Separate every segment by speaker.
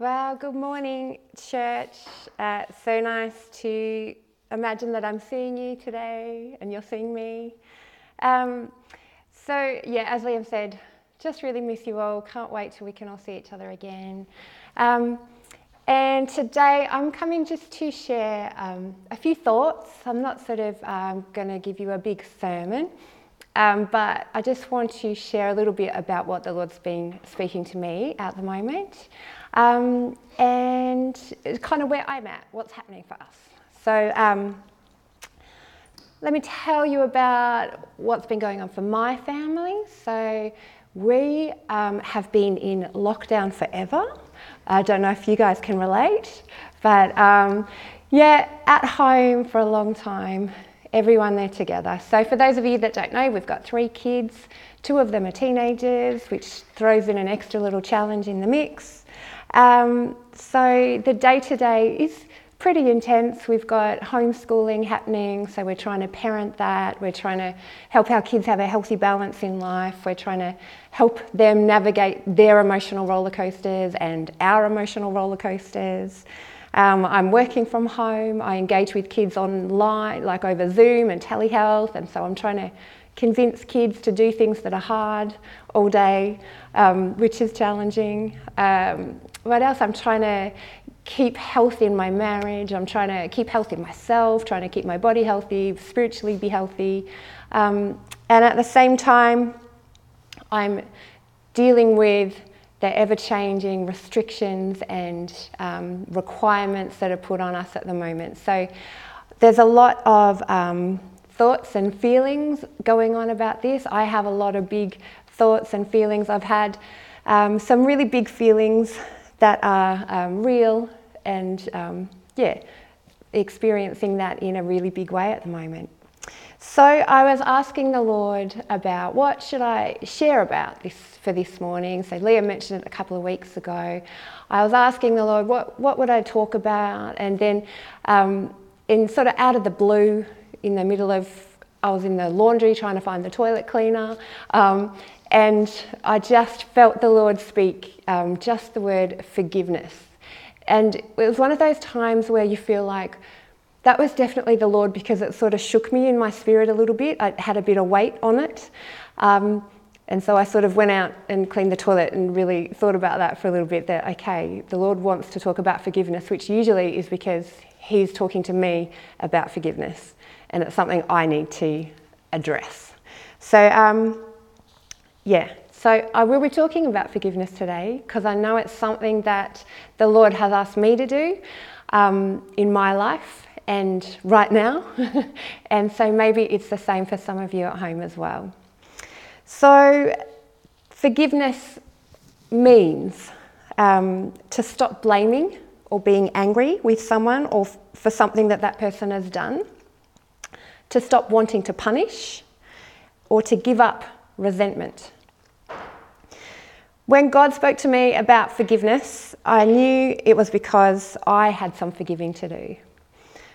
Speaker 1: Well, good morning, church. Uh, so nice to imagine that I'm seeing you today and you're seeing me. Um, so, yeah, as Liam said, just really miss you all. Can't wait till we can all see each other again. Um, and today I'm coming just to share um, a few thoughts. I'm not sort of um, going to give you a big sermon, um, but I just want to share a little bit about what the Lord's been speaking to me at the moment um, and kind of where I'm at, what's happening for us. So, um, let me tell you about what's been going on for my family. So, we um, have been in lockdown forever. I don't know if you guys can relate, but um, yeah, at home for a long time, everyone there together. So, for those of you that don't know, we've got three kids. Two of them are teenagers, which throws in an extra little challenge in the mix. Um, so, the day to day is pretty intense. We've got homeschooling happening, so we're trying to parent that. We're trying to help our kids have a healthy balance in life. We're trying to help them navigate their emotional roller coasters and our emotional roller coasters. Um, I'm working from home. I engage with kids online, like over Zoom and telehealth, and so I'm trying to convince kids to do things that are hard all day, um, which is challenging. Um, what else? I'm trying to keep health in my marriage. I'm trying to keep health in myself, trying to keep my body healthy, spiritually be healthy. Um, and at the same time, I'm dealing with the ever changing restrictions and um, requirements that are put on us at the moment. So there's a lot of um, thoughts and feelings going on about this. I have a lot of big thoughts and feelings. I've had um, some really big feelings that are um, real and um, yeah, experiencing that in a really big way at the moment. So I was asking the Lord about what should I share about this for this morning. So Leah mentioned it a couple of weeks ago. I was asking the Lord what what would I talk about, and then um, in sort of out of the blue, in the middle of I was in the laundry trying to find the toilet cleaner, um, and I just felt the Lord speak um, just the word forgiveness. And it was one of those times where you feel like that was definitely the Lord because it sort of shook me in my spirit a little bit. I had a bit of weight on it. Um, and so I sort of went out and cleaned the toilet and really thought about that for a little bit that, okay, the Lord wants to talk about forgiveness, which usually is because He's talking to me about forgiveness. And it's something I need to address. So, um, yeah, so I will be talking about forgiveness today because I know it's something that the Lord has asked me to do um, in my life and right now. and so maybe it's the same for some of you at home as well. So, forgiveness means um, to stop blaming or being angry with someone or f- for something that that person has done, to stop wanting to punish, or to give up resentment. When God spoke to me about forgiveness, I knew it was because I had some forgiving to do.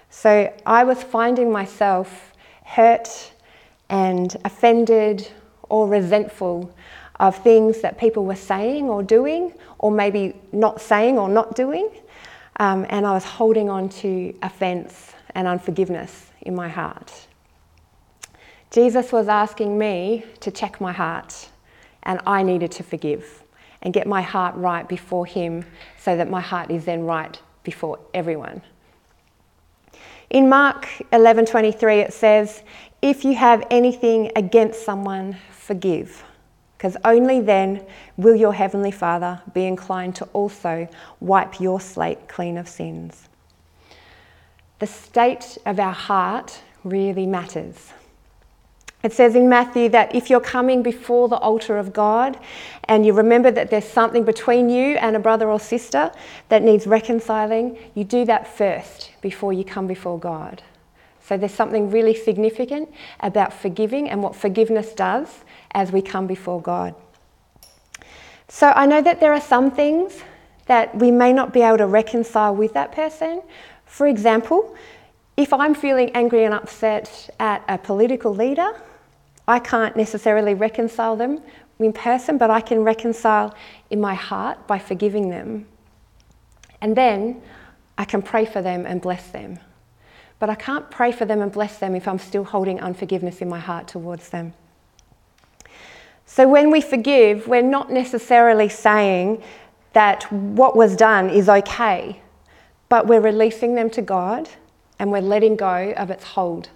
Speaker 1: So I was finding myself hurt and offended or resentful of things that people were saying or doing, or maybe not saying or not doing. Um, and I was holding on to offence and unforgiveness in my heart. Jesus was asking me to check my heart, and I needed to forgive and get my heart right before Him so that my heart is then right before everyone. In Mark 11:23 it says, "If you have anything against someone, forgive, because only then will your heavenly Father be inclined to also wipe your slate clean of sins." The state of our heart really matters. It says in Matthew that if you're coming before the altar of God and you remember that there's something between you and a brother or sister that needs reconciling, you do that first before you come before God. So there's something really significant about forgiving and what forgiveness does as we come before God. So I know that there are some things that we may not be able to reconcile with that person. For example, if I'm feeling angry and upset at a political leader, I can't necessarily reconcile them in person, but I can reconcile in my heart by forgiving them. And then I can pray for them and bless them. But I can't pray for them and bless them if I'm still holding unforgiveness in my heart towards them. So when we forgive, we're not necessarily saying that what was done is okay, but we're releasing them to God and we're letting go of its hold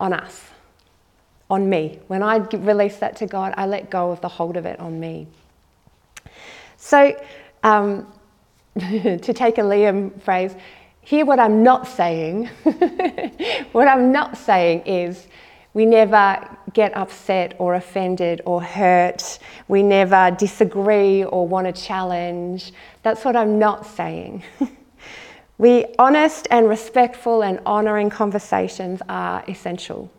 Speaker 1: on us, on me. When I release that to God, I let go of the hold of it on me. So, um, to take a Liam phrase, hear what I'm not saying. what I'm not saying is we never get upset or offended or hurt. We never disagree or want to challenge. That's what I'm not saying. we honest and respectful and honouring conversations are essential,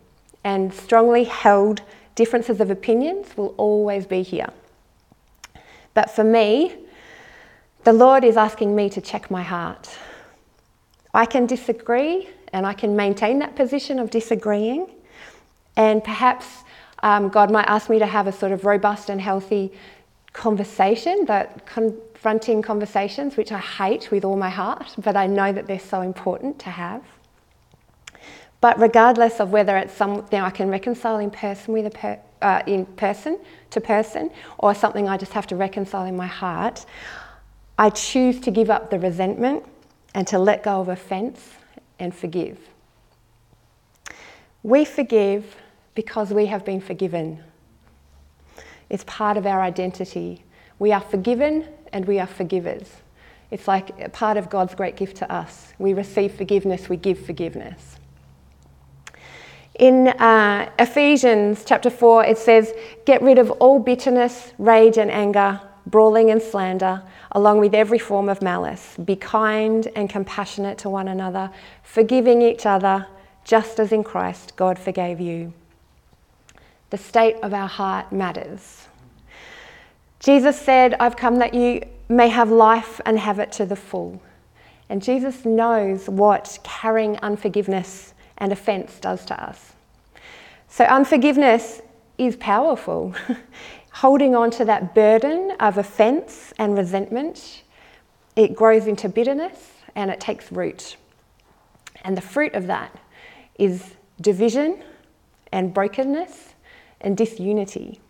Speaker 1: and strongly held differences of opinions will always be here. But for me, the Lord is asking me to check my heart. I can disagree and I can maintain that position of disagreeing, and perhaps um, God might ask me to have a sort of robust and healthy conversation, that confronting conversations, which I hate with all my heart, but I know that they're so important to have. But regardless of whether it's something I can reconcile in person with a per, uh, in person to person, or something I just have to reconcile in my heart, I choose to give up the resentment and to let go of offence and forgive. We forgive because we have been forgiven. It's part of our identity. We are forgiven and we are forgivers. It's like part of God's great gift to us. We receive forgiveness, we give forgiveness. In uh, Ephesians chapter 4, it says, Get rid of all bitterness, rage, and anger, brawling and slander, along with every form of malice. Be kind and compassionate to one another, forgiving each other, just as in Christ God forgave you. The state of our heart matters. Jesus said, I've come that you may have life and have it to the full. And Jesus knows what carrying unforgiveness and offence does to us. So, unforgiveness is powerful. Holding on to that burden of offence and resentment, it grows into bitterness and it takes root. And the fruit of that is division and brokenness and disunity.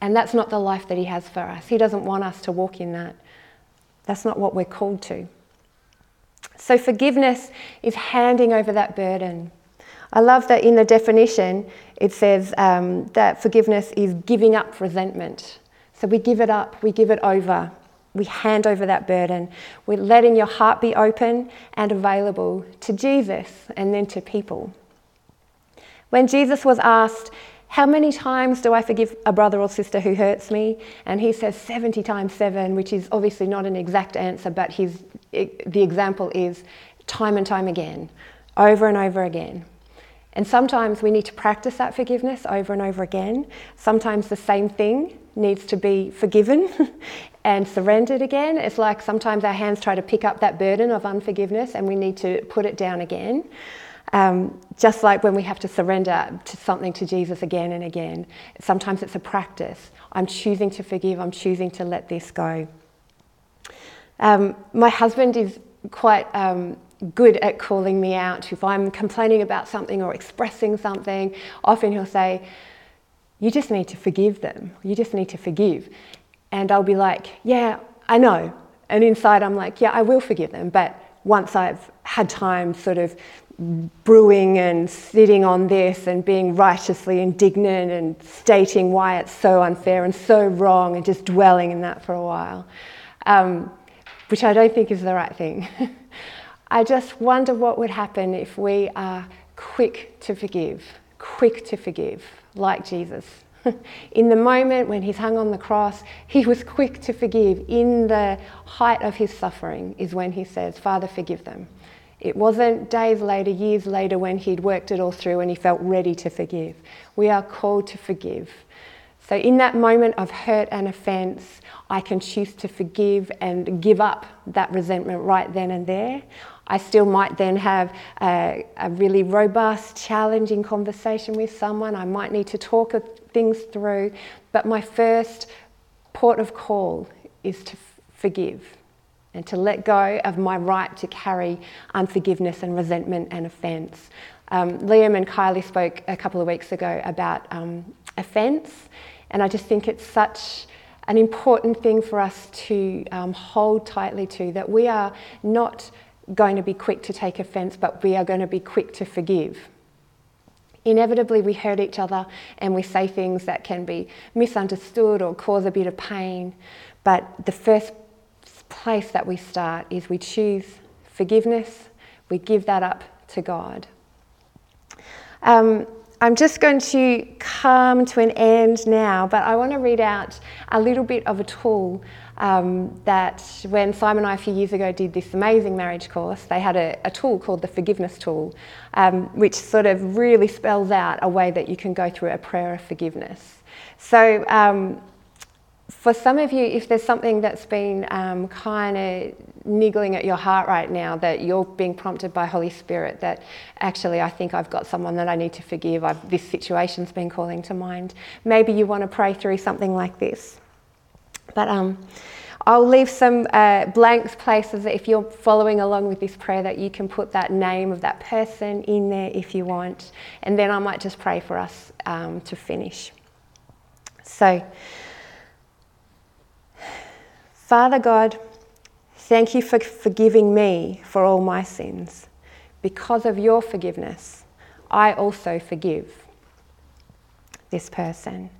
Speaker 1: And that's not the life that He has for us. He doesn't want us to walk in that. That's not what we're called to. So, forgiveness is handing over that burden. I love that in the definition it says um, that forgiveness is giving up resentment. So, we give it up, we give it over, we hand over that burden. We're letting your heart be open and available to Jesus and then to people. When Jesus was asked, how many times do I forgive a brother or sister who hurts me? And he says 70 times 7, which is obviously not an exact answer, but his, the example is time and time again, over and over again. And sometimes we need to practice that forgiveness over and over again. Sometimes the same thing needs to be forgiven and surrendered again. It's like sometimes our hands try to pick up that burden of unforgiveness and we need to put it down again. Um, just like when we have to surrender to something to Jesus again and again, sometimes it's a practice. I'm choosing to forgive, I'm choosing to let this go. Um, my husband is quite um, good at calling me out. If I'm complaining about something or expressing something, often he'll say, You just need to forgive them. You just need to forgive. And I'll be like, Yeah, I know. And inside, I'm like, Yeah, I will forgive them. But once I've had time sort of brewing and sitting on this and being righteously indignant and stating why it's so unfair and so wrong and just dwelling in that for a while, um, which I don't think is the right thing. I just wonder what would happen if we are quick to forgive, quick to forgive, like Jesus. in the moment when he's hung on the cross, he was quick to forgive. In the height of his suffering, is when he says, Father, forgive them. It wasn't days later, years later, when he'd worked it all through and he felt ready to forgive. We are called to forgive. So, in that moment of hurt and offence, I can choose to forgive and give up that resentment right then and there. I still might then have a, a, really robust, challenging conversation with someone. I might need to talk things through. But my first port of call is to forgive and to let go of my right to carry unforgiveness and resentment and offence. Um, Liam and Kylie spoke a couple of weeks ago about um, offence, and I just think it's such an important thing for us to um, hold tightly to that we are not going to be quick to take offence, but we are going to be quick to forgive. Inevitably, we hurt each other and we say things that can be misunderstood or cause a bit of pain. But the first place that we start is we choose forgiveness, we give that up to God. Um, I'm just going to come to an end now, but I want to read out a little bit of a tool um, that when Simon and I a few years ago did this amazing marriage course, they had a, a tool called the forgiveness tool, um, which sort of really spells out a way that you can go through a prayer of forgiveness. So um, for some of you, if there's something that's been um, kind of niggling at your heart right now, that you're being prompted by Holy Spirit, that actually I think I've got someone that I need to forgive, I've, this situation's been calling to mind, maybe you want to pray through something like this. But um, I'll leave some uh, blank places if you're following along with this prayer that you can put that name of that person in there if you want. And then I might just pray for us um, to finish. So, Father God, thank you for forgiving me for all my sins. Because of your forgiveness, I also forgive this person.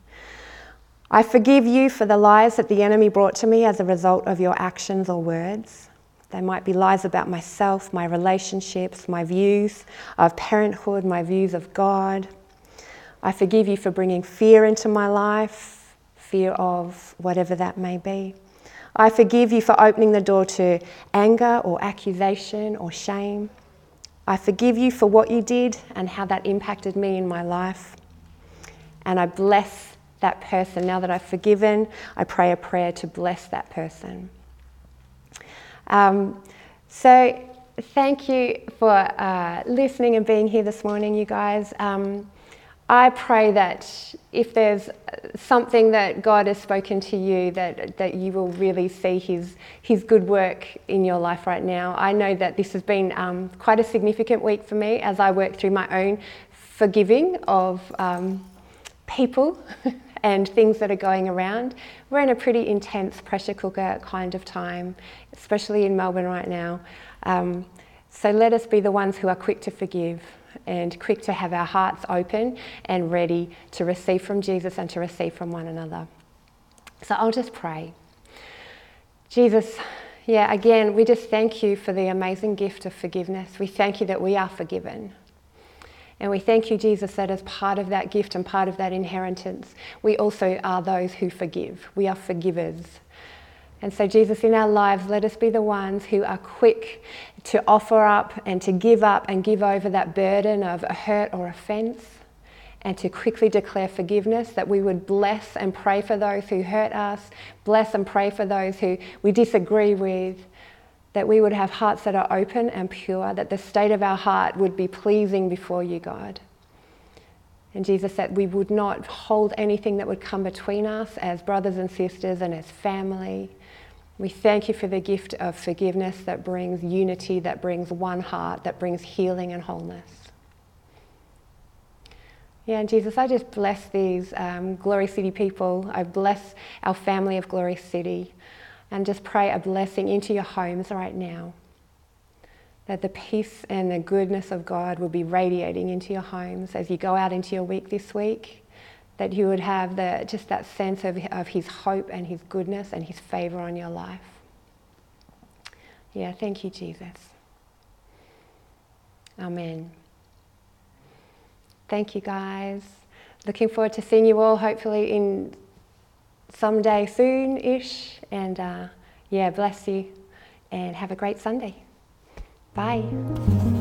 Speaker 1: I forgive you for the lies that the enemy brought to me as a result of your actions or words. They might be lies about myself, my relationships, my views of parenthood, my views of God. I forgive you for bringing fear into my life, fear of whatever that may be. I forgive you for opening the door to anger or accusation or shame. I forgive you for what you did and how that impacted me in my life. And I bless that person. Now that I've forgiven, I pray a prayer to bless that person. Um, so, thank you for uh, listening and being here this morning, you guys. Um, I pray that if there's something that God has spoken to you, that, that you will really see his, his good work in your life right now. I know that this has been um, quite a significant week for me as I work through my own forgiving of um, people and things that are going around. We're in a pretty intense pressure cooker kind of time, especially in Melbourne right now. Um, so let us be the ones who are quick to forgive and quick to have our hearts open and ready to receive from Jesus and to receive from one another. So I'll just pray. Jesus, yeah, again, we just thank you for the amazing gift of forgiveness. We thank you that we are forgiven. And we thank you, Jesus, that as part of that gift and part of that inheritance, we also are those who forgive. We are forgivers. And so, Jesus, in our lives, let us be the ones who are quick to offer up and to give up and give over that burden of a hurt or offence and to quickly declare forgiveness, that we would bless and pray for those who hurt us, bless and pray for those who we disagree with, that we would have hearts that are open and pure, that the state of our heart would be pleasing before you, God. And Jesus said we would not hold anything that would come between us as brothers and sisters and as family. We thank you for the gift of forgiveness that brings unity, that brings one heart, that brings healing and wholeness. Yeah, and Jesus, I just bless these um, Glory City people. I bless our family of Glory City and just pray a blessing into your homes right now. That the peace and the goodness of God will be radiating into your homes as you go out into your week this week that you would have the, just that sense of, of His hope and His goodness and His favor on your life. Yeah, thank you, Jesus. Amen. Thank you, guys. Looking forward to seeing you all hopefully in someday soon ish. And uh, yeah, bless you and have a great Sunday. Bye.